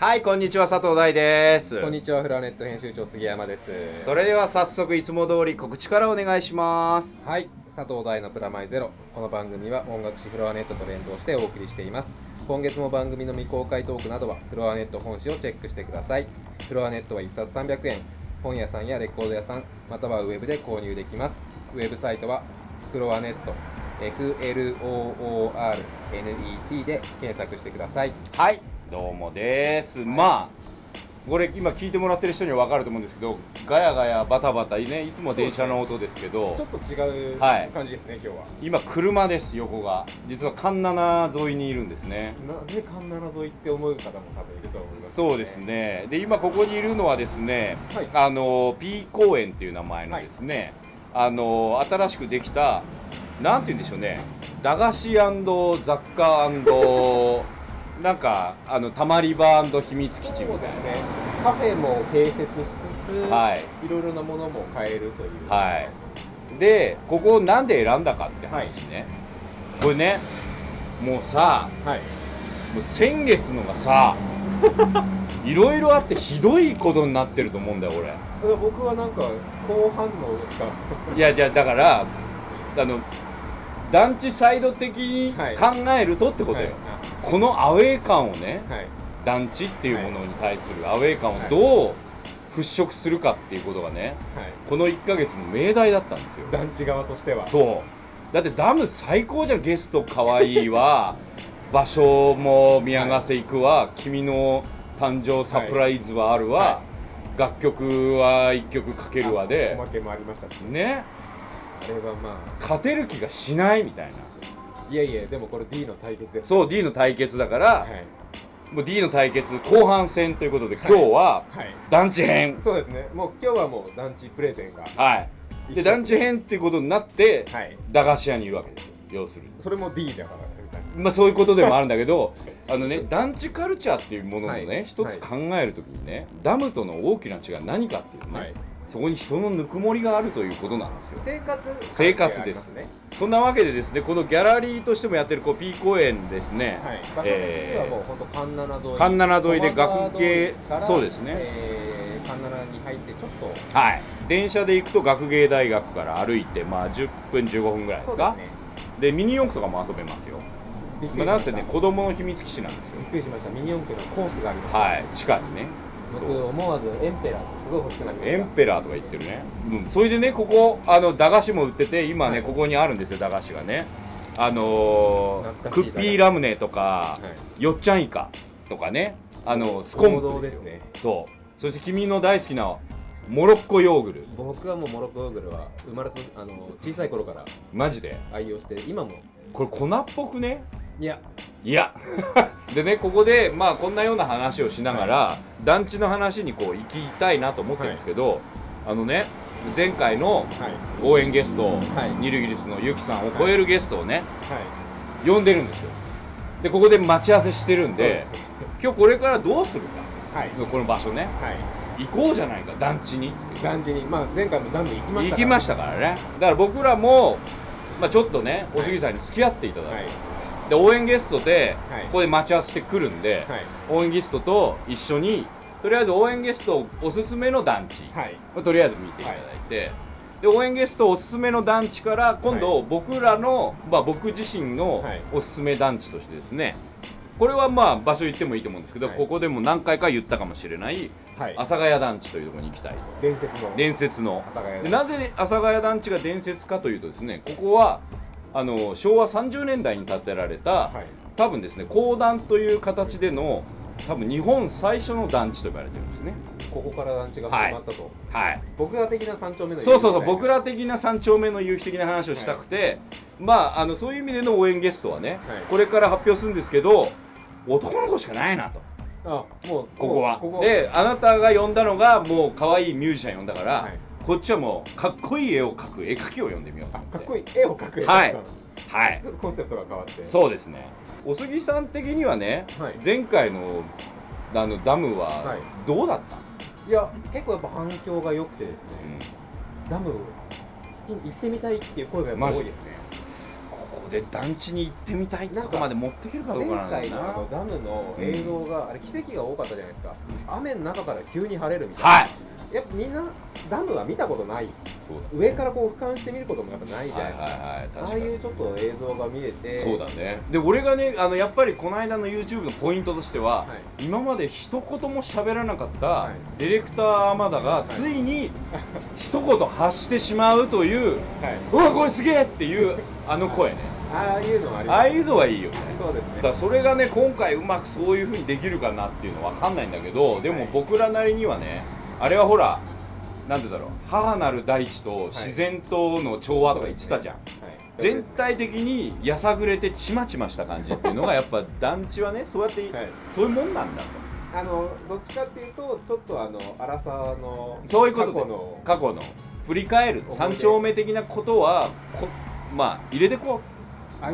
はいこんにちは佐藤大です。こんにちはフラネット編集長杉山です。それでは早速いつも通り告知からお願いします。はい佐藤大のプラマイゼロ。この番組は音楽誌フロアネットと連動してお送りしています。今月も番組の未公開トークなどはフロアネット本誌をチェックしてください。フロアネットは1冊300円。本屋さんやレコード屋さんまたはウェブで購入できます。ウェブサイトはフロアネット FLOORNET で検索してください。はいどうもです、まあこれ今聞いてもらってる人には分かると思うんですけどガヤガヤバタバタねいつも電車の音ですけどちょっと違うはい感じですね、今日は。今車です横が。実は環七沿いにいるんですね。なんで環七沿いって思う方も多分いると思います、そうですね。で今ここにいるのはですね、はい。あの P 公園っていう名前のですね、あの新しくできたなんて言うんでしょうね。駄菓子雑貨なんかあのたまり場秘密基地みたいそうですね。カフェも併設しつつ、はい。いろいろなものも買えるという。なはい。でここをなんで選んだかって話ね、これねもうさはい。もう先月のがさ いろいろあってひどいことになってると思うんだよ俺。僕はなんか好反応しか？いやじゃあだからあの団地サイド的にはい。考えるとってことよ、はいこのアウェー感をねはい。団地っていうものに対するアウェー感をどう払拭するかっていうことがねはい。この1ヶ月の命題だったんですよ。団地側としては。そう。だってダム最高じゃんゲストかわいいわ。場所も宮ヶ瀬行くわ、君の誕生サプライズはあるわ、は楽曲は1曲かけるわで。おまけもありましたし。ね。あれはまあ。勝てる気がしないみたいないやいやでもこれ D の対決です。そう D の対決だから、はい。もう D の対決後半戦ということで今日ははい。団地編。そうですね。もう今日はもう団地プレゼンが。はい。で団地編っていうことになって、はい。駄菓子屋にいるわけですよ。要するに。それも D だからまあそういうことでもあるんだけど あのね団地カルチャーっていうもののね、はい。一つ考えるときにねダムとの大きな違いは何かっていうね、はいそこに人のぬくもりがあるということなんですよ。生活生活です。ね。そんなわけでですねこのギャラリーとしてもやってるこう P 公園ですね、はい、場所的にはもう本当環七沿い。環七沿いで学芸そうですね。えー環七に入ってちょっと。はい。電車で行くと学芸大学から歩いてまあ10分15分ぐらいですか？ですね。でミニ四駆とかも遊べますよ、まあ、なんせね子供の秘密基地なんですよ。びっくりしました。ミニ四駆のコースがありました、はい。地下にね僕思わずエンペラーすごい欲しくなりまエンペラーとか言ってるね、うん、それでねここあの駄菓子も売ってて今ね、はい。ここにあるんですよ駄菓子がね。あのークッピーラムネとか、はい。よっちゃんイカとかね。あのスコンプですよですね。そう。そして君の大好きなモロッコヨーグル。僕はもうモロッコヨーグルは生まれたあの小さい頃からマジで？愛用して今も。これ粉っぽくね？いや。いや。でねここでまあこんなような話をしながら、団地の話にこう行きたいなと思ってるんですけど、あのね前回のはい。応援ゲスト、はい。ニルギリスのユキさんを超えるゲストをね、はい。呼んでるんですよ。でここで待ち合わせしてるんで今日これからどうするか。はい。この場所ね。はい。行こうじゃないか団地に。団地に。まあ前回もダム行きました行きましたからね。だから僕らも、まあ、ちょっとねおはい杉さんに付き合っていただいで応援ゲストではい。ここで待ち合わせしてくるんで、はい。応援ゲストと一緒にとりあえず応援ゲストおすすめの団地はい。をとりあえず見ていただいて、で応援ゲストおすすめの団地から今度僕らの、まあ、僕自身のはい。おすすめ団地としてですねこれはまあ場所言ってもいいと思うんですけど、はい。ここでも何回か言ったかもしれないはい。阿佐ヶ谷団地というところに行きたい。と伝説の。伝説の。なぜ阿佐ヶ谷団地が伝説かというとですねここはあの昭和30年代に建てられた、はい。多分ですね公団という形での多分日本最初の団地と呼ばれてるんですね。ここから団地が始まったと、はい。僕ら的な三丁目のそうそうそう僕らら的な三丁目の夕日的な話をしたくて、まああのそういう意味での応援ゲストはね、はい。これから発表するんですけど男の子しかないなと。あもうここは。ここであなたが呼んだのがもう可愛いミュージシャン呼んだから、はいこっちはもうかっこいい絵を描く絵描きを呼んでみようとあ思って。かっこいい絵を描く絵はい。はい。コンセプトが変わって。そうですね。お杉さん的にはね、はい。前回のあのダムははい。どうだった？いや結構やっぱ反響が良くてですね。の、うん。ダム好きに行ってみたいっていう声がやっぱ多いですね。ここで団地に行ってみたいとこまで持っていけるかどう前かなんだ回のダムの映像が、あれ奇跡が多かったじゃないですか。雨の中から急に晴れるみたいな、はいやっぱみんなダムは見たことない。そう上からこう俯瞰して見ることもやっぱないじゃないですか、はいはいはいああいうちょっと映像が見えて。そうだね。で俺がねあのやっぱりこの間の YouTube のポイントとしては、はい。今まで一言も喋らなかったはい。ディレクター天田がい。ついに一言発してしまうというはい、「うわこれすげえ!」っていうあの声ね。ああいうのはありああいうのはいいよね。そうですね。だからそれがね今回うまくそういうふうにできるかなっていうのは分かんないんだけどでもはい僕らなりにはねあれはほらなんてだろう。母なる大地と自然との調和とか言ってたじゃん、はい。全体的にやさぐれてちまちました感じっていうのが やっぱ団地はねそうやって、はい。そういうもんなんだあのどっちかっていうとちょっとあの荒さのとそういうこと過去の過去の。振り返る。三丁目的なことはこまあ入れてこう。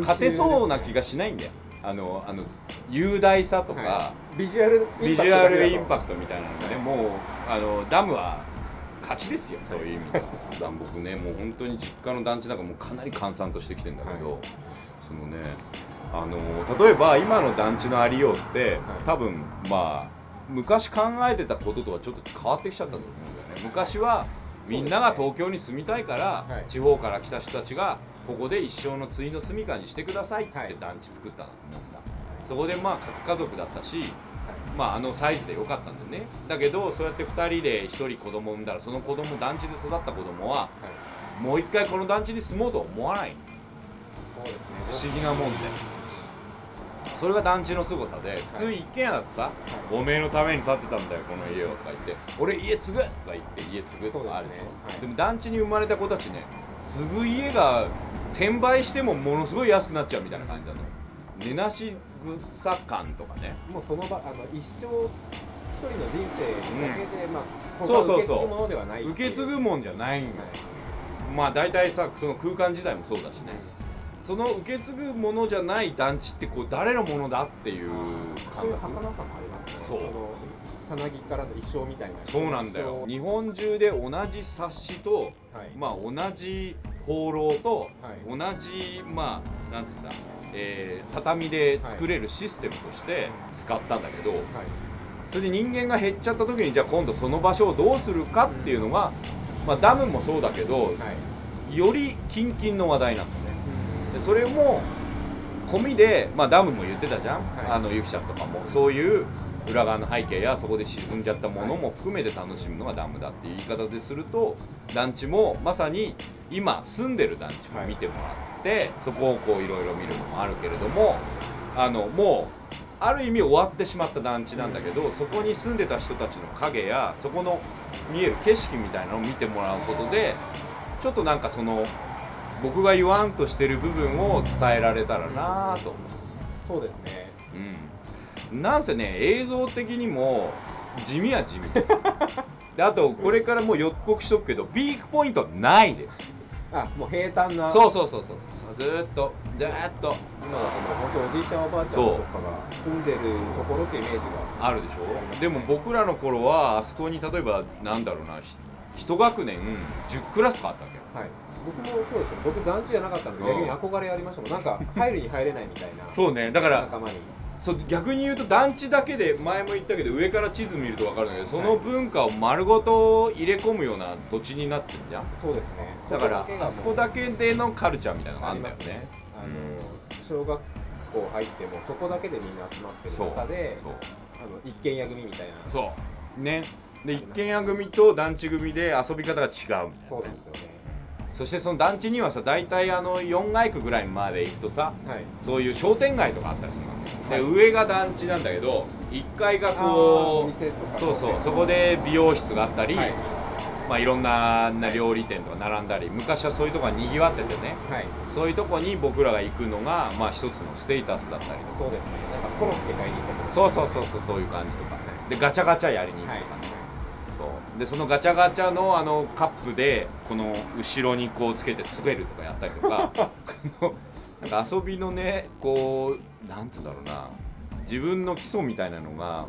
勝てそうな気がしないんだよ。あのあの雄大さとか、はい。ビジュアルビジュアルインクパクトみたいなのがね、はいもうあのダムは勝ちですよ、そういう意味では。だ僕ね、もう本当に実家の団地なんかもうかなり閑散としてきてんだけど、はい。そのね、あの例えば今の団地のありようって、多分まあ昔考えてたこととはちょっと変わってきちゃったと思うんだよね。昔はみんなが東京に住みたいから、はい。地方から来た人たちがここで一生の対の住みかにしてくださいってはい。団地作ったんだと思うんだ。そこでまあ核家族だったし、まあ、あのサイズでよかったんだよね。だけどそうやって2人で1人子供産んだらその子供団地で育った子供ははいもう一回この団地に住もうとは思わない。そうですね。不思議なもんで。それが団地の凄さで普通一軒家だとさ、おめえのために建てたんだよこの家をとか言って俺家継ぐとか言って家継ぐとかあるでしょ。でも団地に生まれた子たちね継ぐ家が転売してもものすごい安くなっちゃうみたいな感じなの。寝なし草感とかね。もうその場あの一生一人の人生だけで、まあそうそうそう。受け継ぐものではない受け継ぐもんじゃないんだよ。はいまあ大体さその空間自体もそうだしね。その受け継ぐものじゃない団地ってこう誰のものだっていうそういう儚さもありますね。そう。のさなぎからの一生みたいなそうなんだよ。一日本中で同じ冊子と生はい、まあ同じ放浪とはい。同じまあなんつうんだ、えー畳で作れるシステムとして使ったんだけど、はい。それで人間が減っちゃった時にじゃあ今度その場所をどうするかっていうのが、まあ、ダムもそうだけどはい。よりキンキンの話題なんですね。でそれも込みで、まあ、ダムも言ってたじゃん、はい。あのゆきちゃんとかも。そういう裏側の背景やそこで沈んじゃったものも含めて楽しむのがダムだっていう言い方ですると団地もまさに今住んでる団地も見てもらって、そこをこういろいろ見るのもあるけれどもあのもうある意味終わってしまった団地なんだけど、そこに住んでた人たちの影やそこの見える景色みたいなのを見てもらうことでちょっとなんかその僕が言わんとしてる部分を伝えられたらなぁと。思そうですね。う、うん、なんせね映像的にも地味は地味 であとこれからもう予告しとくけどピークポイントはないです。あもう平坦な。そうそうそうそう。ずーっと。ずーっと。今だともう本当おじいちゃんおばあちゃんとかが住んでるところってイメージが。あるでしょ？でも僕らの頃はあそこに例えばなんだろうなひ一学年10クラスがあったわけ。よはい。僕もそうですよ。僕団地じゃなかったので逆に憧れありましたもん。なんか入るに入れないみたいな。そうね。だから仲間にそう逆に言うと団地だけで前も言ったけど上から地図見ると分かるんだけどその文化を丸ごと入れ込むような土地になってるじゃんそうですね。だからあそこだけでのカルチャーみたいなのがあるんだよねね。あの小学校入ってもそこだけでみんな集まってるそう。中であの一軒家組みたいな。そう。ね。で一軒家組と団地組で遊び方が違うみたいなね。そうですよねそしてその団地にはさ大体あの4街区ぐらいまで行くとさはい。そういう商店街とかあったりするの。で、はい。上が団地なんだけど1階がこうそうそうそこで美容室があったり、はい。まあ、いろんなな料理店とか並んだり昔はそういうとこがにぎわっててね。はい。そういうとこに僕らが行くのがまあ一つのステータスだったりそうですね。なんかコロッケ買いに行ったりそうそうそうそうそういう感じとかでガチャガチャやりに行くはいとかね、そうでそのガチャガチャのあのカップでこの後ろにこうつけて滑るとかやったりとか なんか遊びのねこうなんつうんだろうな自分の基礎みたいなのが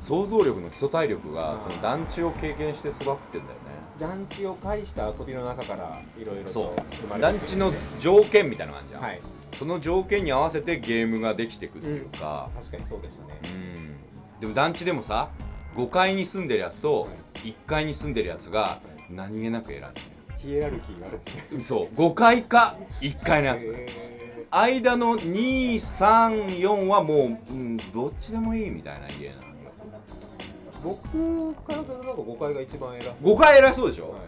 想像力の基礎体力がうんその団地を経験して育ってんだよね。団地を介した遊びの中からいろいろそと生まう団地の条件みたいなのがあるじゃん、はい。その条件に合わせてゲームができていくっていうか、確かにそうでしたね。うん。でも団地でもさ5階に住んでるやつと1階に住んでるやつが何気なく選んでヒエラルキーがある。んですねるそう。5階か1階のやつ。へ間の234はもう、うん、どっちでもいいみたいな家なの僕からするとなんか5階が一番偉い。5階偉そうでしょ、はい。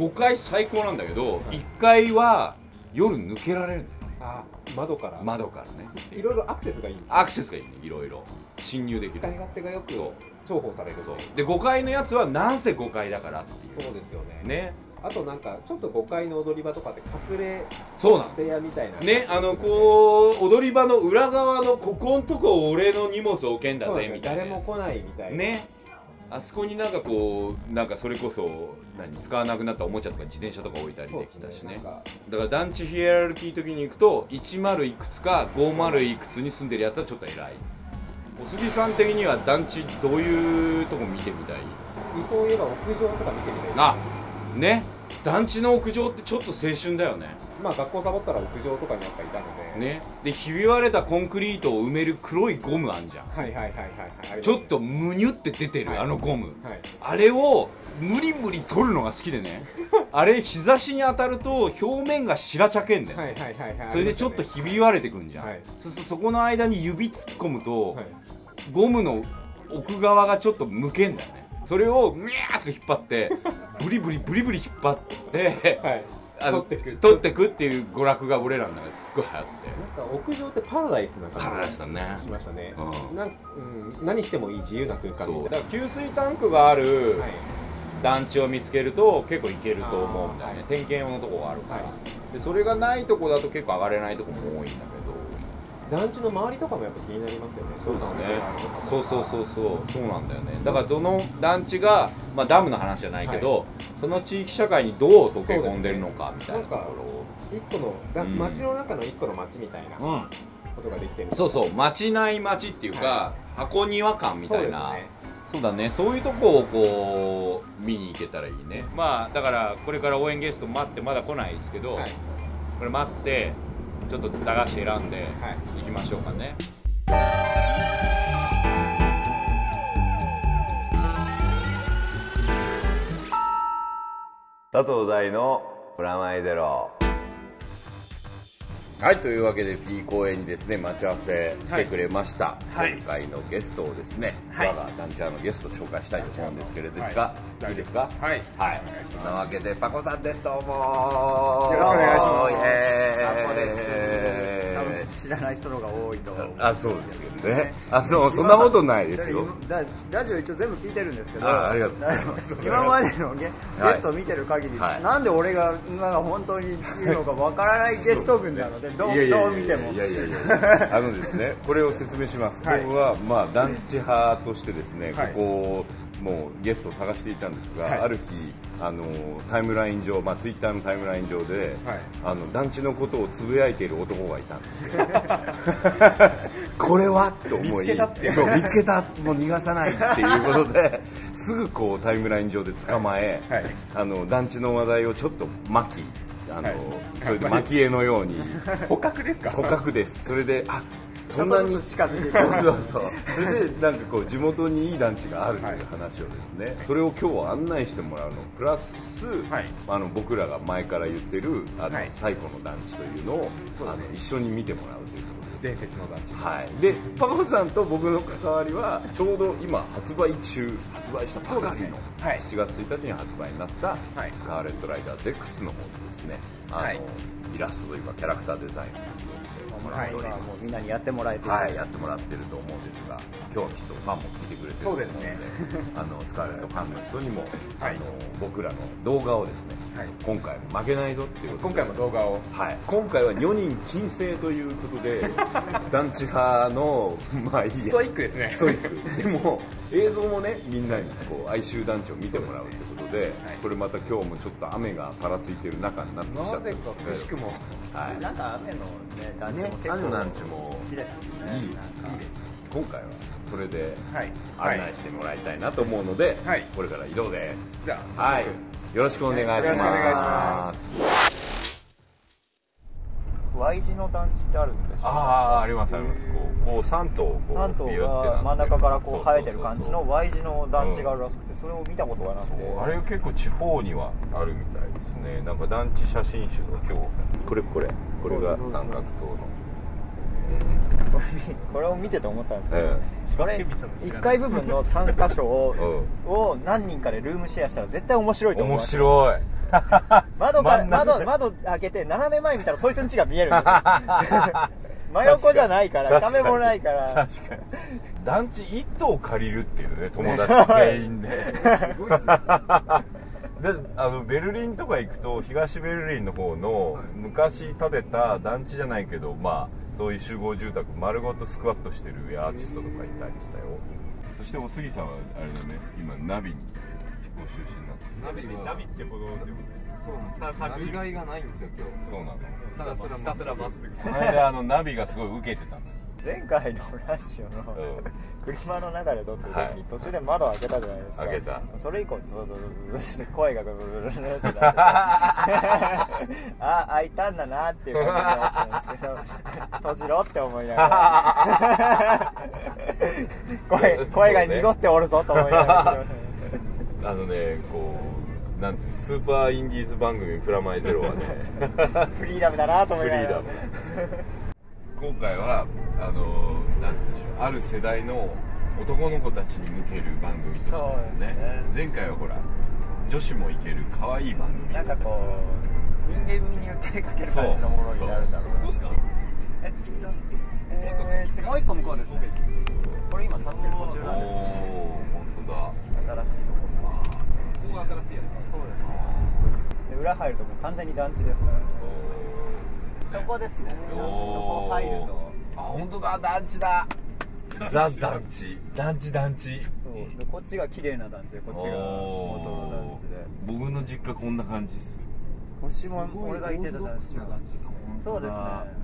5階最高なんだけど、はい。1階は夜抜けられるんだよあ窓から。窓からね。いろいろアクセスがいいんですねアクセスがいいねいろいろ。侵入できる。使い勝手がよく重宝される。そう。で5階のやつはなんせ5階だからっていう。そうですよね。ね。あとなんかちょっと5階の踊り場とかって隠れそうなの部屋みたいな。ねあのこう踊り場の裏側のここんとこ俺の荷物置けんだぜみたいな誰も来ないみたいな。ねあそこになんかこうなんかそれこそ何使わなくなったおもちゃとか自転車とか置いたりそうでできたしね。すね。だから団地ヒエラルキー時に行くと10いくつか50いくつに住んでるやつはちょっと偉い。おすぎさん的には団地どういうとこ見てみたい？理想を言えば屋上とか見てみたいあね団地の屋上ってちょっと青春だよね。まあ学校サボったら屋上とかにやっぱいたので。ね。でひび割れたコンクリートを埋める黒いゴムあんじゃん。はいはいはいはいはい。ちょっとむにゅって出てる、はい。あのゴム。はい。あれを無理無理取るのが好きでね。あれ日差しに当たると表面が白茶けんだよ、はいはいはいはい。それでちょっとひび割れてくんじゃん、はい。そうするとそこの間に指突っ込むと、はい。ゴムの奥側がちょっとむけんだよねそれをぐにゃーっと引っ張ってブリブリブリブリ引っ張ってはい。あの取ってく取ってくっていう娯楽が俺らの中ですごい流行って。なんか屋上ってパラダイスなパラダ感じイスだね。しましたね。うん。なんうん何してもいい自由な空間そうみたいだから給水タンクがあるなはい。団地を見つけると結構いけると思うんだよね、点検用のとこがあるから、はでそれがないとこだと結構上がれないとこも多いんだけ団地の周りとかもやっぱ気になりますよね。どそうだね。そそうそうそうそう。そうなんだよね。だからどの団地が、まあ、ダムの話じゃないけど、その地域社会にどう溶け込んでるのかみたいなとこ一個のだうん街の中の一個の街みたいなろ、うん、ことができてる。そうそう。町内町っていうか、は箱庭感みたいな。そうだね。そういうとこをこう見に行けたらいいね。まあだからこれから応援ゲスト待ってまだ来ないですけど、はい。これ待ってちょっと駄菓子選んではい。行きましょうかね、佐藤大のプラマイゼロはいというわけで P 公演にですね待ち合わせしてくれました、はい。今回のゲストをですね、はい。我がダンチャーのゲストを紹介したいと思うんですけれどですが、はい。い、いですか？はい。はい。そんなわけでパコさんです。どうもよろしくお願いします知らない人の方が多いと思うんあそうですよね。あのそんなことないですよ。だラジオ一応全部聞いてるんですけどあありがとう 今までのゲはい。ゲストを見てる限り、はい。なんで俺がなんか本当に言うのかわからないゲスト群なのでどう見てもいやいやいや あのですねこれを説明します、はい。僕はまあ団地派としてですね、はい。ここをもうゲストを探していたんですが、はい。ある日あのタイムライン上、まあ、ツイッターのタイムライン上で、はい。あの団地のことをつぶやいている男がいたんですよ。これは？と思い見つけたって。そう見つけた。もう逃がさないっていうことで すぐこうタイムライン上で捕まえ、はい。あの団地の話題をちょっと巻きあの、はい。それで蒔絵のように。捕獲ですか？捕獲です。それであそんなに。近づいてきそうたそう。それでなんかこう地元にいい団地があるという話をですね、それを今日は案内してもらうの。プラス、はい。あの僕らが前から言ってるあの、はい。最古の団地というのをそうね。あの一緒に見てもらうということで。す伝説の団地。はい、でパパさんと僕の関わりはちょうど今発売中発売したばかりの、はい。7月1日に発売になった、はい。スカーレット・ライダー ZEX の方でですねあの、はいイラストというかキャラクターデザインをしてもらっており今ます、もうみんなにやってもらえてる。はい、やってもらってると思うんですが今日はきっとファンも聞いてくれてると思うのでそうですね。あのスカーレットファンの人にも、はい。あの僕らの動画をですね、はい。今回も負けないぞっていうことで今回も動画を。はい、今回は4人禁制ということで 団地派のまあいいや。ストイックですね。ストイック。でも 映像もねみんなにこう哀愁団地を見てもらうということでこれまた今日もちょっと雨がぱらついてる中になってきちゃったんですくしくも。はい。なんか雨のね団地もね結構好きですよね。いいいいです。ね今回はそれではい。案内してもらいたいなと思うので、はい。これから移動です。じゃあはい。よろしくお願いします Y 字の団地ってあるんですよ。ああありますあります。こうこう3頭こう3頭ビューってなってが真ん中からこう生えてる感じの Y 字の団地があるらしくてそれを見たことがなくて。あれ結構地方にはあるみたいですね。なんか団地写真集の今日これこれこれが三角塔の。これを見てて思ったんですけど、えこれ1階部分の3箇所を, を何人かでルームシェアしたら絶対面白いと思い面ます白い窓から窓窓開けて斜め前見たらそいつの家が見えるんですよ。真横じゃないから壁もないから。確かに。団地1棟借りるっていうね友達全員で。すごいっすね。であのベルリンとか行くと東ベルリンの方の昔建てた団地じゃないけどまあそういう集合住宅丸ごとスクワットしてるアーティストとかいたりしたよ。そしてお杉さんはあれだね今ナビに飛行出身なんですナビはナビってほどでもそうなんです。ナビがいがないんです。よ今日そうなのひたすらひたすらまっすぐこの間あのナビがすごい受けてたの前回のラッシュのうん。車の中で撮ってる時、はい。途中で窓開けたじゃないですか。開けた。それ以降ずっとずっとずっと声がブルブルブルブルってなってあ開いたんだなっていう感じだったんですけど閉じろって思いながら声声が濁っておるぞと思いながらあのねこうなんていうのスーパーインディーズ番組「プラマイゼロ」はね。フリーダムだなと思フいながら。リーダム。今回はあのなんて言うんでしょうある世代の男の子たちに向ける番組としてですね。そうですね。前回はほら女子もいける可愛い番組なんかこう人間味に訴えかける感じのものになるんだろう。などうですか？えっとえーっともう一個向こうですね。これ今立ってる途中なんですおおー本当だ。新しいところここが新しいやそうですね。で裏入るともう完全に団地ですから。そこですね。そこ入ると。あ本当だ。団地だ。ザ団地。団地団地。そう。でこっちが綺麗な団地でこっちが元の団地で。僕の実家こんな感じっす。こっちも俺がいてた団地な団地ですね。そうですね。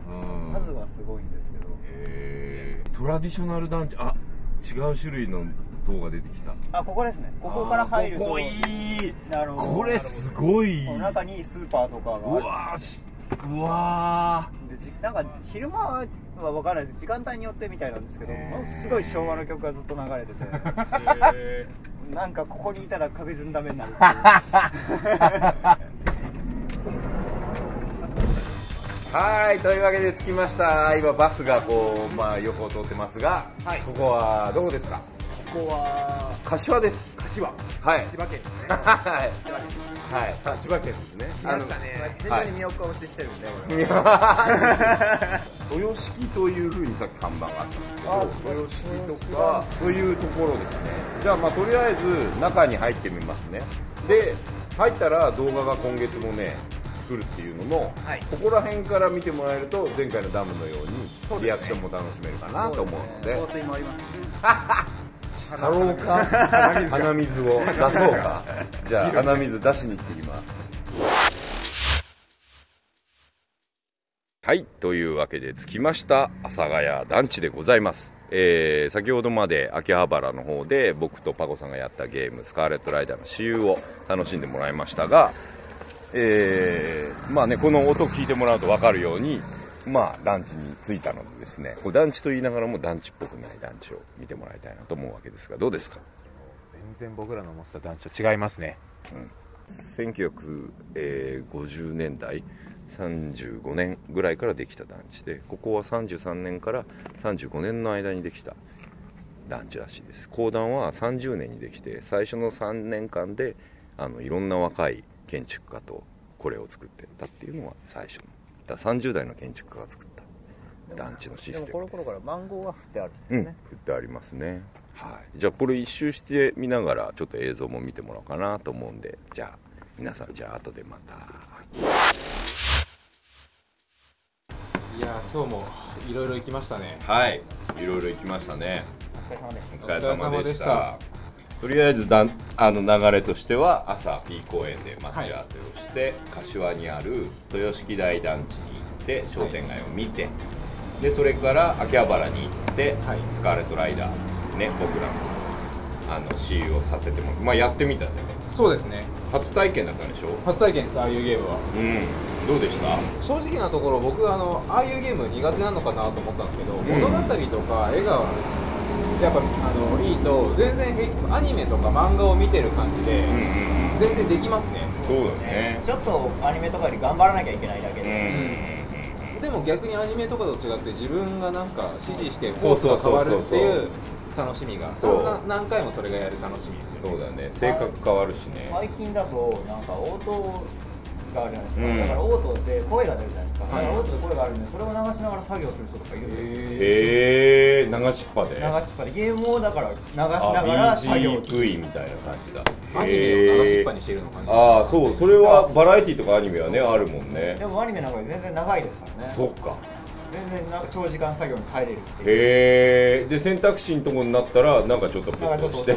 うん。数はすごいんですけど。へー。トラディショナル団地。あ違う種類の塔が出てきた。あここですね。ここから入ると。ここいい。なるほど。これすごい。この中にスーパーとかがうわうわでじなんか昼間は分からないです。時間帯によってみたいなんですけどものすごい昭和の曲がずっと流れてて。へなんかここにいたら確実にダメになる。はいというわけで着きました。今バスがこう、まあ、横を通ってますが、はい。ここはどこですか？ここは柏です。柏。はい。千葉県 はい。千葉ですはい。あ千葉県ですね。来ましたね。徐々に見送押ししてるんで俺 豊敷というふうにさっき看板があったんですけあど豊敷とかというところですね。じゃあまあとりあえず中に入ってみますね。で入ったら動画が今月もね作るっていうのも、はい。ここら辺から見てもらえると前回のダムのようにリアクションも楽しめるかなと思うので。香水もあります したろうか鼻水を出そうか。じゃあ鼻水出しに行ってきますはいというわけで着きました阿佐ヶ谷団地でございます。えー先ほどまで秋葉原の方で僕とパコさんがやったゲーム「スカーレット・ライダー」の私有を楽しんでもらいましたが、えーまあねこの音聞いてもらうと分かるようにまあ団地に着いたのでですねこう団地と言いながらも団地っぽくない団地を見てもらいたいなと思うわけですがどうですか？全然僕らの思ってた団地と違いますね。1950年代35年ぐらいからできた団地でここは33年から35年の間にできた団地らしいです。公団は30年にできて最初の3年間であのいろんな若い建築家とこれを作ってったっていうのは最初のだから30代の建築家が作った団地のシステムこの頃からマンゴーが振ってあるんうんですね、振ってありますね。はい。じゃあこれ一周してみながらちょっと映像も見てもらおうかなと思うんで。じゃあ皆さんじゃあ後でまた。いやー今日もいろいろ行きましたね。はい、いろいろ行きましたね。お疲れ様です。お疲れ様でした。とりあえずだんあの流れとしては朝 P 公園で待ち合わせをして、柏にある豊敷台団地に行って商店街を見て、でそれから秋葉原に行って、はい。スカーレットライダーね僕らもあの使用させてもまあやってみたんだよね。そうですね。初体験だったんでしょ？初体験ですああいうゲームは。うん。どうでした？正直なところ僕あのああいうゲーム苦手なのかなと思ったんですけど、ん。物語とか絵がやっぱあのいいと全然平気アニメとか漫画を見てる感じで、うんうんうん。全然できますね。そうだね。ちょっとアニメとかより頑張らなきゃいけないだけうんで、でも逆にアニメとかと違って自分がなんか指示してそうコースが変わるっていう楽しみが。そう。な何回もそれがやる楽しみですよそうだね。性格変わるしね。最近だとなんか応答があるじゃないです。か、うん。だから応答で声が出るじゃないですか、はい。だから応答で声があるんでそれを流しながら作業する人とかいるんですよ。へえ流しっぱで。流しっぱで。ゲームをだから流しながら作業。BGV みたいな感じだ。アニメを流しっぱにしてるの感じああそうそれはバラエティとかアニメはねあるもんね。でもアニメなんか全然長いですからね。そっか全然なんか長時間作業に帰れるっていう。へえで選択肢のとこになったらなんかちょっとプッとして。っ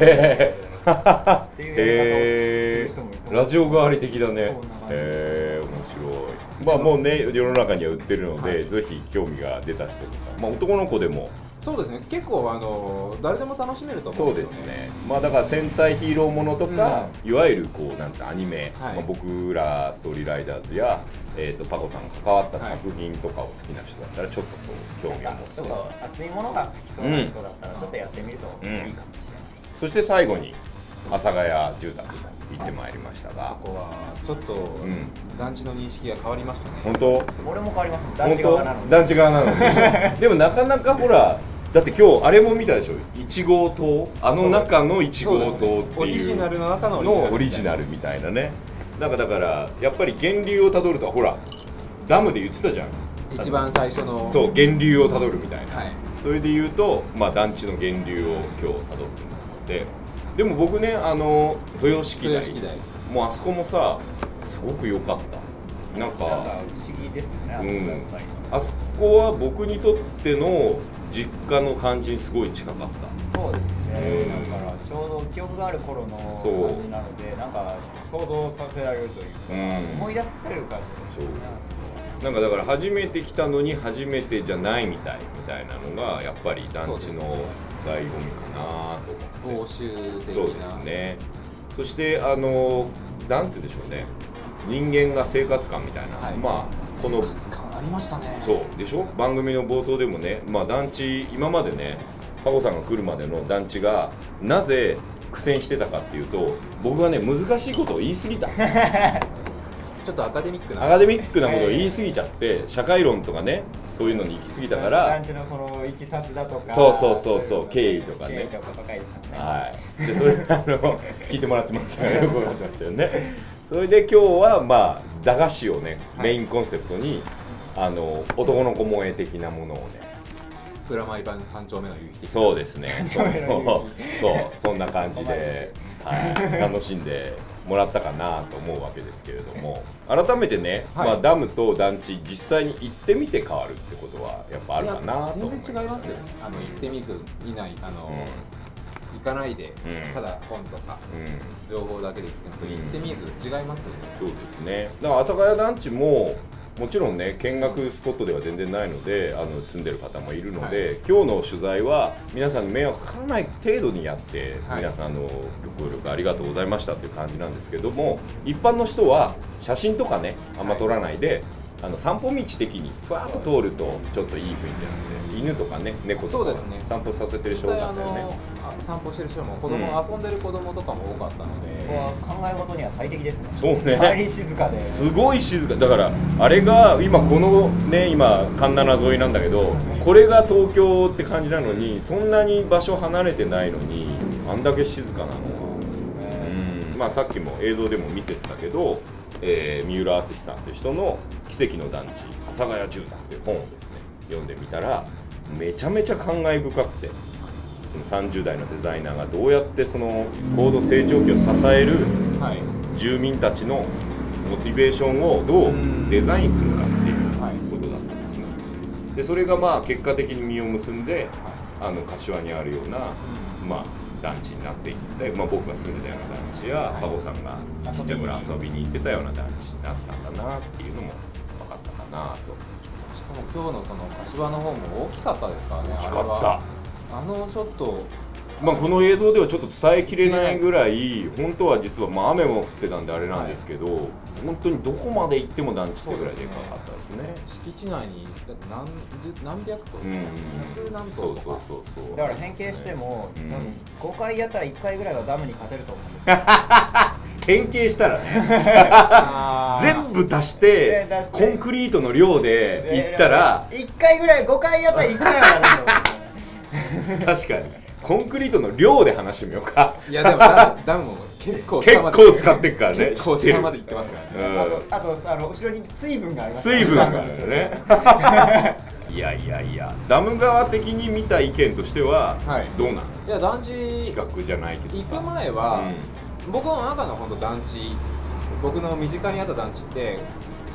て。いうへやり方をする人もいるラジオ代わり的だね。へえ面白いまあもうね世の中には売ってるので、ぜひ興味が出た人とか。まあ男の子でも。そうですね。結構あの誰でも楽しめると思そううんでよですすね。まあだから戦隊ヒーローものとか、いわゆるこうなんですかアニメ、はい。まあ、僕らストーリーライダーズや、えー、とパコさんが関わった作品とかを好きな人だったらちょっとこう興味を持つちょっと熱いものが好きそうな人だったらちょっとやってみるといいかもしれない、そして最後に阿佐ヶ谷住宅行ってまいりましたそがこはちょっと、ん。団地の認識が変わりましたね。本当？俺も変わりました団本地側なの団地側なのに。でもなかなかほらだって今日あれも見たでしょ？1号棟あの中の1号棟っていう。オリジナルの中ののオリジナルみたいなね。なんかだからやっぱり源流をたどるとほらダムで言ってたじゃん。一番最初の。そう源流をたどるみたいな、はい。それで言うと、まあ、団地の源流を今日たどってます。のででも僕ねあの豊敷台豊敷台もうあそこもさすごく良かった。なんか不思議ですよねあそこうん。あそこは僕にとっての実家の感じにすごい近かった。そうですうん。ねだからちょうど記憶がある頃のそう。感じなのでなんか想像させられるというか、うん。思い出させる感じですよねなんかだから初めて来たのに初めてじゃないみたいみたいなのがやっぱり団地の醍醐味かなと思って。欧州的そうなですね。そしてあのなんて言うんでしょうね。人間が生活感みたいな、はい。まあこのありましたね。そうでしょ？番組の冒頭でもね、まあ、団地今までねパコさんが来るまでの団地がなぜ苦戦してたかっていうと僕はね難しいことを言い過ぎた ちょっとアカデミックなアカデミックなことを言い過ぎちゃって社会論とかねそういうのに行き過ぎたから団地のそのいきさつだとかそうそうそうそう経緯とかね。経緯とかばかりでしたね。はい、でそれあの聞いてもらってましたよよく分かってましたよね。それで今日はまあ駄菓子をねメインコンセプトに、あの男の子萌え的なものをね。プラマイ版三丁目の夕日そうですね。そうそう。そう。そんな感じで、はい、楽しんでもらったかなと思うわけですけれども。改めてね、はい。まあ、ダムと団地実際に行ってみて変わるってことはやっぱあるかなと全然違いますよ。あの行ってみずいないあの、行かないで、うん。ただ本とかうん、うん情報だけで聞くのと行ってみず違いますよね、そうですね。だから阿佐ヶ谷団地ももちろんね見学スポットでは全然ないのであの住んでる方もいるので、今日の取材は皆さんに迷惑かからない程度にやって、はい。皆さんあのご協力ありがとうございましたっていう感じなんですけども一般の人は写真とかねあんま撮らないで、あの散歩道的にふわっと通るとちょっといい雰囲気なんで犬とかね猫とかそうですね。散歩させてる人多かったよね。散歩してる人も子供、うん。遊んでる子供とかも多かったので、ここは考え事には最適ですね。そうね。周り静かで。すごい静か。だからあれが今このね今環七沿いなんだけどこれが東京って感じなのにそんなに場所離れてないのにあんだけ静かなのは。うん。まあさっきも映像でも見せてたけど、えー三浦淳さんっていう人の「奇跡の団地阿佐ヶ谷住宅」っていう本をですね読んでみたらめちゃめちゃ感慨深くてその30代のデザイナーがどうやってその高度成長期を支えるはい。住民たちのモチベーションをどうデザインするかっていうはいことだったんですね。でそれがまあ結果的に実を結んであの柏にあるような、まあ、団地になっていって、まあ、僕が住んでたような団地やパゴさんがちっちゃい頃遊びに行ってたような団地になったんだなっていうのもなと。しかも今日のその柏の方も大きかったですからね大きかった。あのちょっとまあ、この映像ではちょっと伝えきれないぐらい本当は実はまあ雨も降ってたんであれなんですけど、本当にどこまで行っても団地ってぐらいでかかったですね。敷地内にだって何十何百棟、うん百何そうそう棟とか。そうそうだから変形しても、うん。多分5回やったら1回ぐらいはダムに勝てると思うんですよ 変形したらね。全部足してコンクリートの量でいったら1回ぐらい5回やったら1回は確かに。コンクリートの量で話してみようか。いやでもダムダムも結構結構使ってっからね。結構下まで行ってますからね。うんあとあとあの後ろに水分があります。水分があるよね。いやいやいや。ダム側的に見た意見としてははい。どうなのいや団地比較じゃないけどさ。行く前は、僕の中の本当団地僕の身近にあった団地って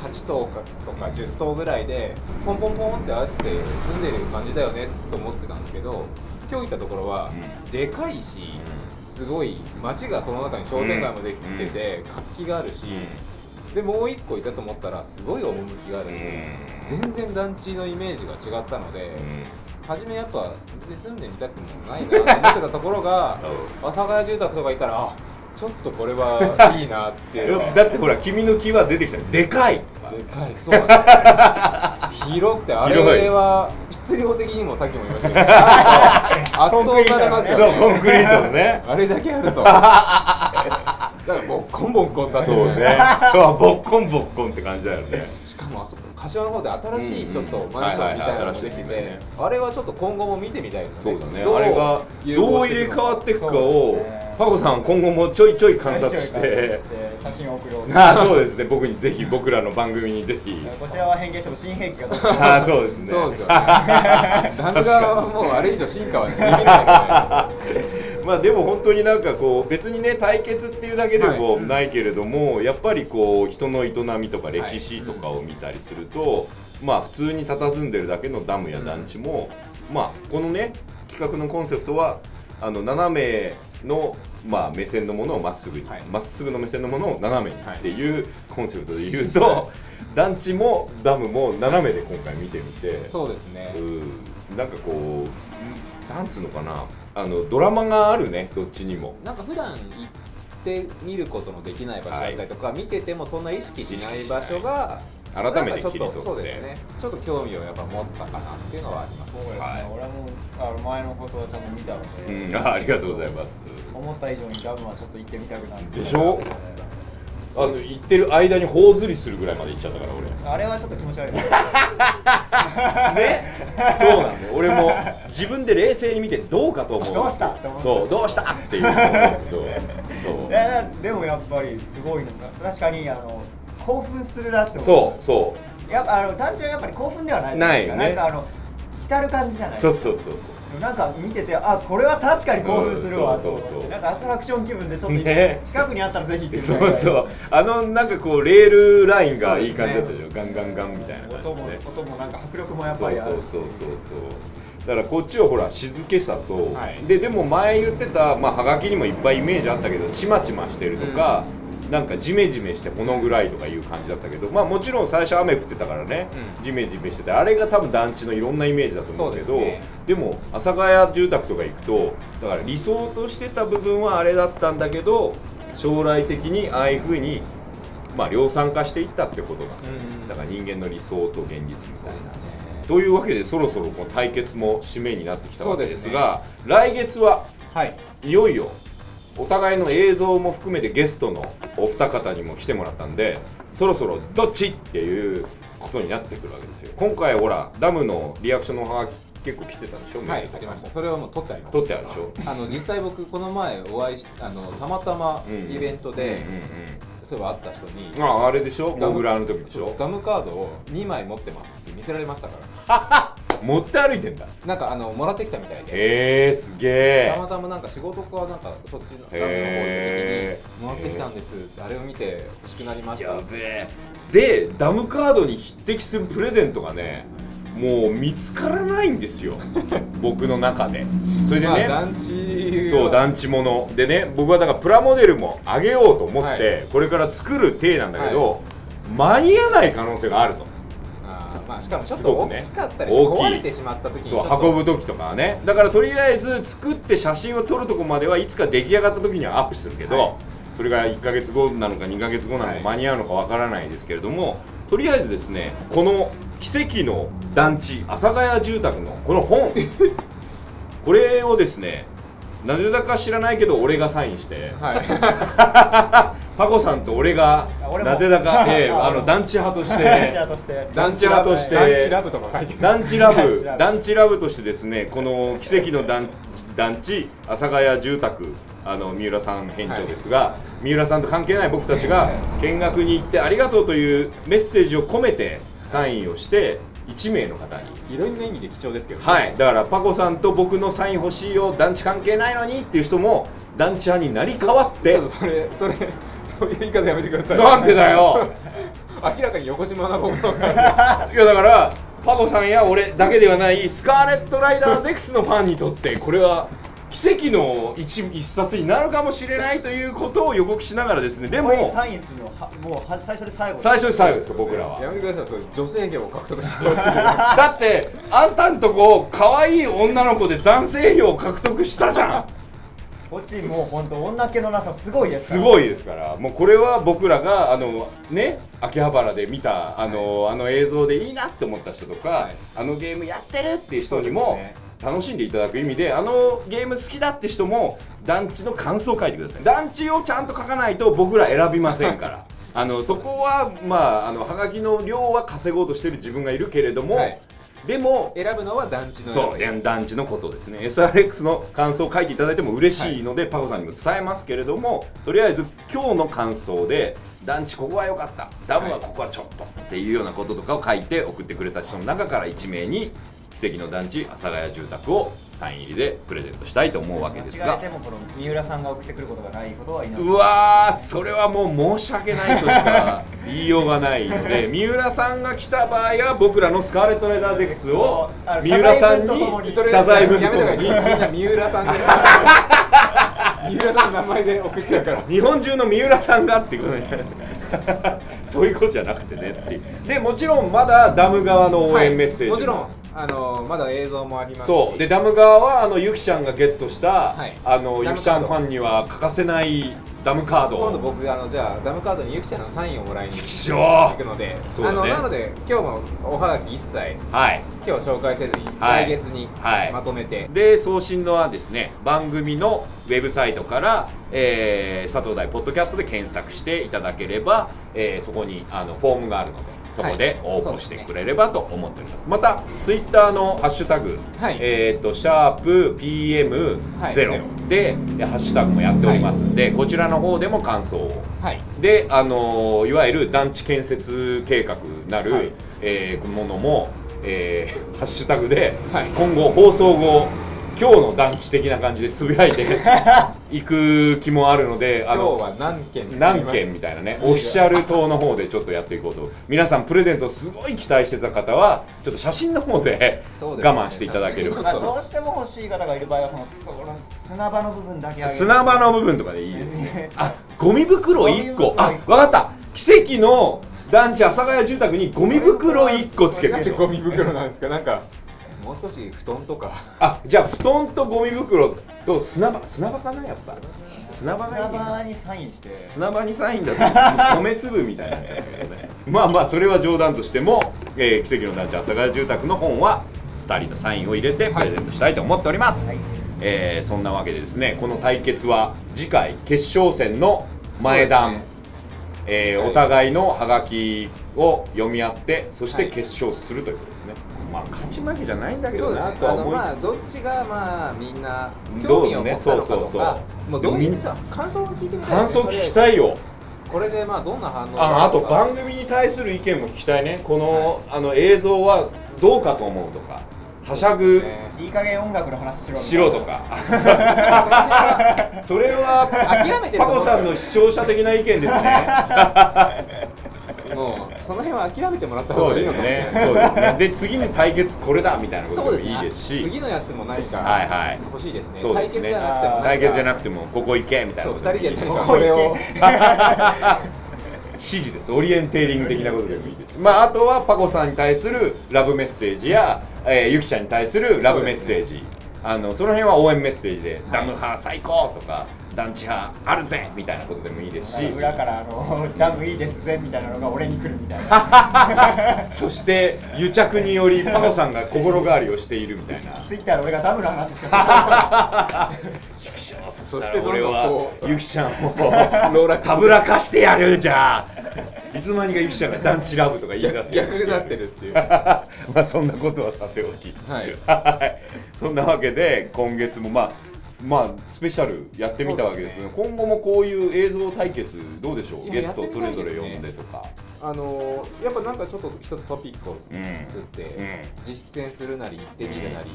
8棟かとか10棟ぐらいでポンポンポンってあって住んでる感じだよねと思ってたんですけど今日行ったところは、うでかいしすごい街がその中に商店街もできてて、活気があるし、でもう一個いたと思ったらすごい趣があるし、全然団地のイメージが違ったので、初めやっぱ住んでみたくもないなと思ってたところが 阿佐ヶ谷住宅とかいたらあちょっとこれはいいなって だってほら君の気は出てきた。でかい。でかい。そうなんだ広くてあれは質量的にもさっきも言いましたけど。圧倒されますよそうねコンクリートのね。あれだけあると。だからボッコンボッコンだそうね。そうボッコンボッコンって感じだよね。しかもあそこ柏の方で新しいちょっとマンションみたいなのもできてねあれはちょっと今後も見てみたいですよね。そうだね。あれが融どう入れ替わっていくかをねパコさん今後もちょいちょい観察して。写真を送ろうああそうですね。僕にぜひ僕らの番組にぜひ。こちらは変形しても新兵器がどうぞああそうですね。そうですよね。ダム側はもうあれ以上進化はできないまあでも本当になんかこう別にね対決っていうだけでもないけれども、やっぱりこう人の営みとか歴史とかを見たりすると、まあ普通に佇んでるだけのダムや団地も、まあこのね企画のコンセプトはあの斜めのまあ目線のものをまっすぐにはい。ま、っすぐの目線のものを斜めにはいっていうコンセプトで言うと、団地もダムも斜めで今回見てみて。そうですね。うん。なんかこうなんつうのかな。あのドラマがあるねどっちにも。なんか普段行って見ることのできない場所だったりとか、見ててもそんな意識しない場所が改めて切り取ってなんかちょっとそうですね。ちょっと興味をやっぱ持ったかなっていうのはあります。そうですね、はい。俺もあの前の放送はちゃんと見たので、うん。あありがとうございます。思った以上にダムはちょっと行ってみたくなって。でしょ？あの行ってる間に頬ずりするぐらいまで行っちゃったから俺。あれはちょっと気持ち悪い。ね？そうなんだよ。俺も自分で冷静に見てどうかと思う。どうした？って思うそうどうした？っていうそう。でもやっぱりすごいのが確かにあの興奮するなって思そうそやっぱあの団地はやっぱり興奮ではないないよね。なんかあの浸る感じじゃなういそうそうそうなんか見ててあこれは確かに興奮するわうんそうそうそう。なんかアトラクション気分でちょっと、ね。近くにあったらぜひ行ってみたいそうそう。あのなんかこうレールラインがいい感じだったでしょ、ガンガンガンみたいな感じ音もで音もなんか迫力もやっそうぱりある。そうそうそうそうだからこっちはほら静けさと、はい。ででも前言ってたまあはがきにもいっぱいイメージあったけどちまちましてるとか、なんかジメジメしてほの暗いとかいう感じだったけどまあもちろん最初雨降ってたからね、うん。ジメジメしててあれが多分団地のいろんなイメージだと思うけどね。でも阿佐ヶ谷住宅とか行くとだから理想としてた部分はあれだったんだけど将来的にああいうふうにまあ量産化していったってことなんだ,、うんだから人間の理想と現実みたいな。ね。というわけでそろそろこの対決も締めになってきたわけですが来月ははい。いよいよお互いの映像も含めてゲストのお二方にも来てもらったんでそろそろどっちっていうことになってくるわけですよ。今回ほらダムのリアクションのおはがき結構来てたでしょ？はいありました。それはもう撮ってあります。撮ってあるでしょ？あの実際僕この前お会いしあのたまたまうんイベントで、うんうんそういえば会った人にうんああれでしょ？モグラの時でしょ？ダムカードを2枚持ってますって見せられましたから 持って歩いてんだ。なんかあのもらってきたみたいで。へえすげえ。たまたまなんか仕事かなんかそっちのダムの方行った時へーにもらってきたんです。あれを見て欲しくなりましたやべえ。でダムカードに匹敵するプレゼントがねもう見つからないんですよ。僕の中で。それでね、まあ団地そう団地ものでね僕はだからプラモデルもあげようと思って、はい。これから作る体なんだけど、間に合わない可能性があると。あまあしかもちょっと大きかったりして大きい。壊れてしまった時にちそょっと。う運ぶ時とかはねだからとりあえず作って写真を撮るとこまではいつか出来上がった時にはアップするけど、はい。それが1ヶ月後なのか2ヶ月後なのかはい。間に合うのかわからないですけれども、とりあえずですねこの奇跡の団地阿佐ヶ谷住宅のこの本。これをですねなぜだか知らないけど俺がサインして。はい。パコさんと俺がなぜだか、ええあの。団地派として。団地派として。団地ラブ団地ラブ。としてですねこの奇跡の団団地阿佐ヶ谷住宅あの三浦さん編長ですが、三浦さんと関係ない僕たちが見学に行ってありがとうというメッセージを込めてサインをして1名の方にいろんな意味で貴重ですけどね。はい。だからパコさんと僕のサイン欲しいよ団地関係ないのにっていう人も団地派になり変わってちょっとそれそれそういう言い方やめてください。なんでだよ。明らかに横島な心が。いやだからパコさんや俺だけではないスカーレット・ライダー X のファンにとってこれは奇跡の一一冊になるかもしれないということを予告しながらですねでもサインするのはもうは最初で最後。最初で最後ですよ僕らは。やめてくださいそれ女性票を獲得しよう。だってあんたんとこ可愛い女の子で男性票を獲得したじゃん。こっちもう本当女気のなさすごいですすごいですから。もうこれは僕らがあのね秋葉原で見たあの,、あの映像でいいなって思った人とか、はい。あのゲームやってるっていう人にも、楽しんでいただく意味であのゲーム好きだって人も団地の感想を書いてください。団地をちゃんと書かないと僕ら選びませんから。あのそこはまああのハガキの量は稼ごうとしてる自分がいるけれども、はい。でも選ぶのは団地のそう団地のことですね。SRX の感想を書いていただいても嬉しいので、パコさんにも伝えますけれどもとりあえず今日の感想で団地ここは良かった。ダムはここはちょっとっていうようなこととかを書いて送ってくれた人の中から1名に奇跡の団地阿佐ヶ谷住宅をサイン入りでプレゼントしたいと思うわけですが。間違えてもこの三浦さんが送ってくることがないことはうわーそれはもう申し訳ないとしか 言いようがないので 三浦さんが来た場合は僕らのスカーレット・レザーゼックスを三浦さんに謝罪文とともにみんな三浦さんで三浦さんの名前で送っちゃうから日本中の三浦さんがっていうことね そういうことじゃなくてねっていう。でもちろんまだダム側の応援メッセージ、もちろんあのまだ映像もありますし。そう。でダム側はあのゆきちゃんがゲットした、はい。あのゆきちゃんファンには欠かせないダムカード。今度僕あのじゃあダムカードにゆきちゃんのサインをもらいに行くので、ね。あのなので今日もおはがき一切はい。今日紹介せずに、はい。来月にはい。まとめて、で送信のはですね番組のウェブサイトから、えー佐藤大ポッドキャストで検索していただければ、えーそこにあのフォームがあるのでそこで応募してくれればと思っております、またツイッターのハッシュタグ、はい。えっ、とシャープ PM0 はいで、ハッシュタグもやっておりますんで、こちらの方でも感想を。はい。で、あのーいわゆる団地建設計画なる、はい。えーものも、えーハッシュタグで、はい。今後放送後今日の団地的な感じでつぶやいて いく気もあるのであの今日は何件何件みたいなねオフィシャル党の方でちょっとやっていこうと。皆さんプレゼントすごい期待してた方はちょっと写真の方で我慢していただければ。まあ、どうしても欲しい方がいる場合はそのその砂場の部分だけ砂場の部分とかでいいですねあゴミ袋1個。ゴミ袋あわかった。奇跡の団地阿佐ヶ谷住宅にゴミ袋1個つけてなんでゴミ袋なんですか？なんかもう少し布団とか。あじゃあ布団とゴミ袋と砂場砂場かなやっぱ。砂場がいいな。砂場にサインして。砂場にサインだと 米粒みたいな。ねまあまあそれは冗談としても、えー奇跡の団地阿佐ヶ谷住宅の本は2人のサインを入れてプレゼントしたいと思っております、はい。えーそんなわけでですねこの対決は次回決勝戦の前段、ね。えーはいお互いのハガキを読み合ってそしてはい。決勝するということですね、まあ勝ち負けじゃないんだけどなとは思いつつ、あのまあどっちがまあみんなど興うね味を持ったのかそうそうそうとか。もうどうみいうんじゃあ感想を聞いてみたい感想聞きたいよ。これでまあどんな反応ああとか番組に対する意見も聞きたいね。この,、あの映像はどうかと思うとか。はしゃぐ。ね。いい加減音楽の話しろしろとかそれは諦めてパコさんの視聴者的な意見ですね もうその辺は諦めてもらった方そうがいいのですねかもしれない。そうですね。で次に対決これだみたいなことでもいいですし。次のやつも何かはいはい。欲しいですね。そうですね。対決じゃなくても対決じゃなくくてもここ行けみたいなそうこと二人でいいですこれを 指示です。オリエンテーリング的なことでもいいです。しまああとはパコさんに対するラブメッセージや、えーゆきちゃんに対するラブメッセージ、あのその辺は応援メッセージで「ダム派最高!」とか「団地派あるぜ!」みたいなことでもいいですし。裏からあのダムいいですぜみたいなのが俺に来るみたいな。そして癒着によりパコさんが心変わりをしているみたいな。ツイッターで俺がダムの話しかしてない。そそししてて俺はこうゆきちゃんをローラたぶらかしてやるじゃあいつの間にかゆきちゃんが団地ラブとか言い出す逆になってるっていう。まあそんなことはさておき。はい。はい。そんなわけで今月もまあまあスペシャルやってみたわけですけど、今後もこういう映像対決どうでしょう？ゲストそれぞれ呼んでとか。あのーやっぱなんかちょっと一つトピックを作うんって、うん。実践するなり行ってみるなり、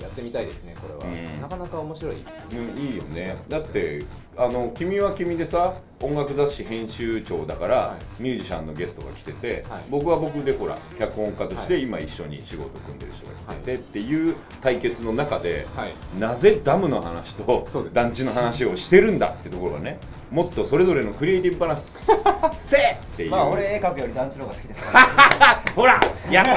やってみたいですねこれは、うん。なかなか面白いですね。うんいいよね。だってあの君は君でさ音楽雑誌編集長だから、はミュージシャンのゲストが来てて、はい。僕は僕でほら脚本家としてはい。今一緒に仕事組んでる人が来てて、っていう対決の中で、はい。なぜダムの話と団地の話をしてるんだってところがねもっとそれぞれのクリエイティブ話 せえっていう。まあ俺絵描くより団地の方が好きです ほらやった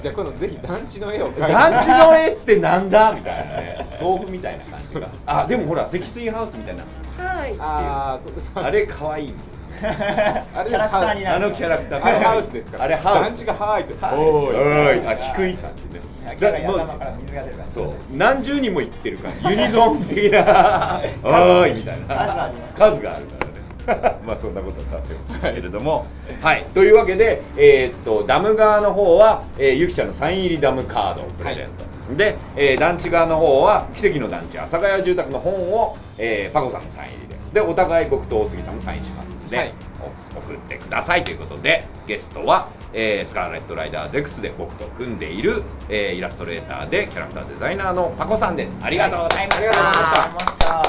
じゃあ今度ぜひ団地の絵を描いーて。団地の絵ってなんだみたいなね。豆腐みたいな感じが。あでもほら積水ハウスみたいな。はいあーそう。あれ可愛いんだよあれキャラクターになる。あのキャラクター。あれハウスですから。あれハウス。団地がハーイっておおーい。いあ低い。感じねキャラ頭から水が出るからそう。何十人も言ってるから。ユニゾン的な。おーいみたいな。数があるからね。まあそんなことはさておきですけれども。はい。というわけでえーっとダム側の方は、えーゆきちゃんのサイン入りダムカードをプレゼント、で、えー団地側の方は奇跡の団地阿佐ヶ谷住宅の本を、えーパコさんのサイン入りで。でお互い僕と大杉さんもサインしますんで、はい。お送ってくださいということでゲストは、えースカーレット・ライダー Z で僕と組んでいる、えーイラストレーターでキャラクターデザイナーのパコさんです。ありがとうございました、ありがとうござい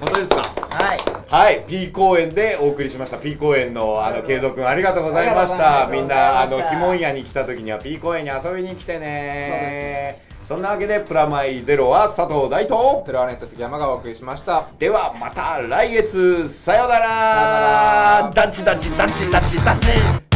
本当ですか？はい。はい、P 公演でお送りしました。P 公演のあの継続ありがとうございました。みんなあのひもん屋に来た時には P 公演に遊びに来てねそんなわけでプラマイゼロは佐藤大東フロアネット杉山がお送りしました。ではまた来月。さよなら。ダッチダッチダッチダッチダッチ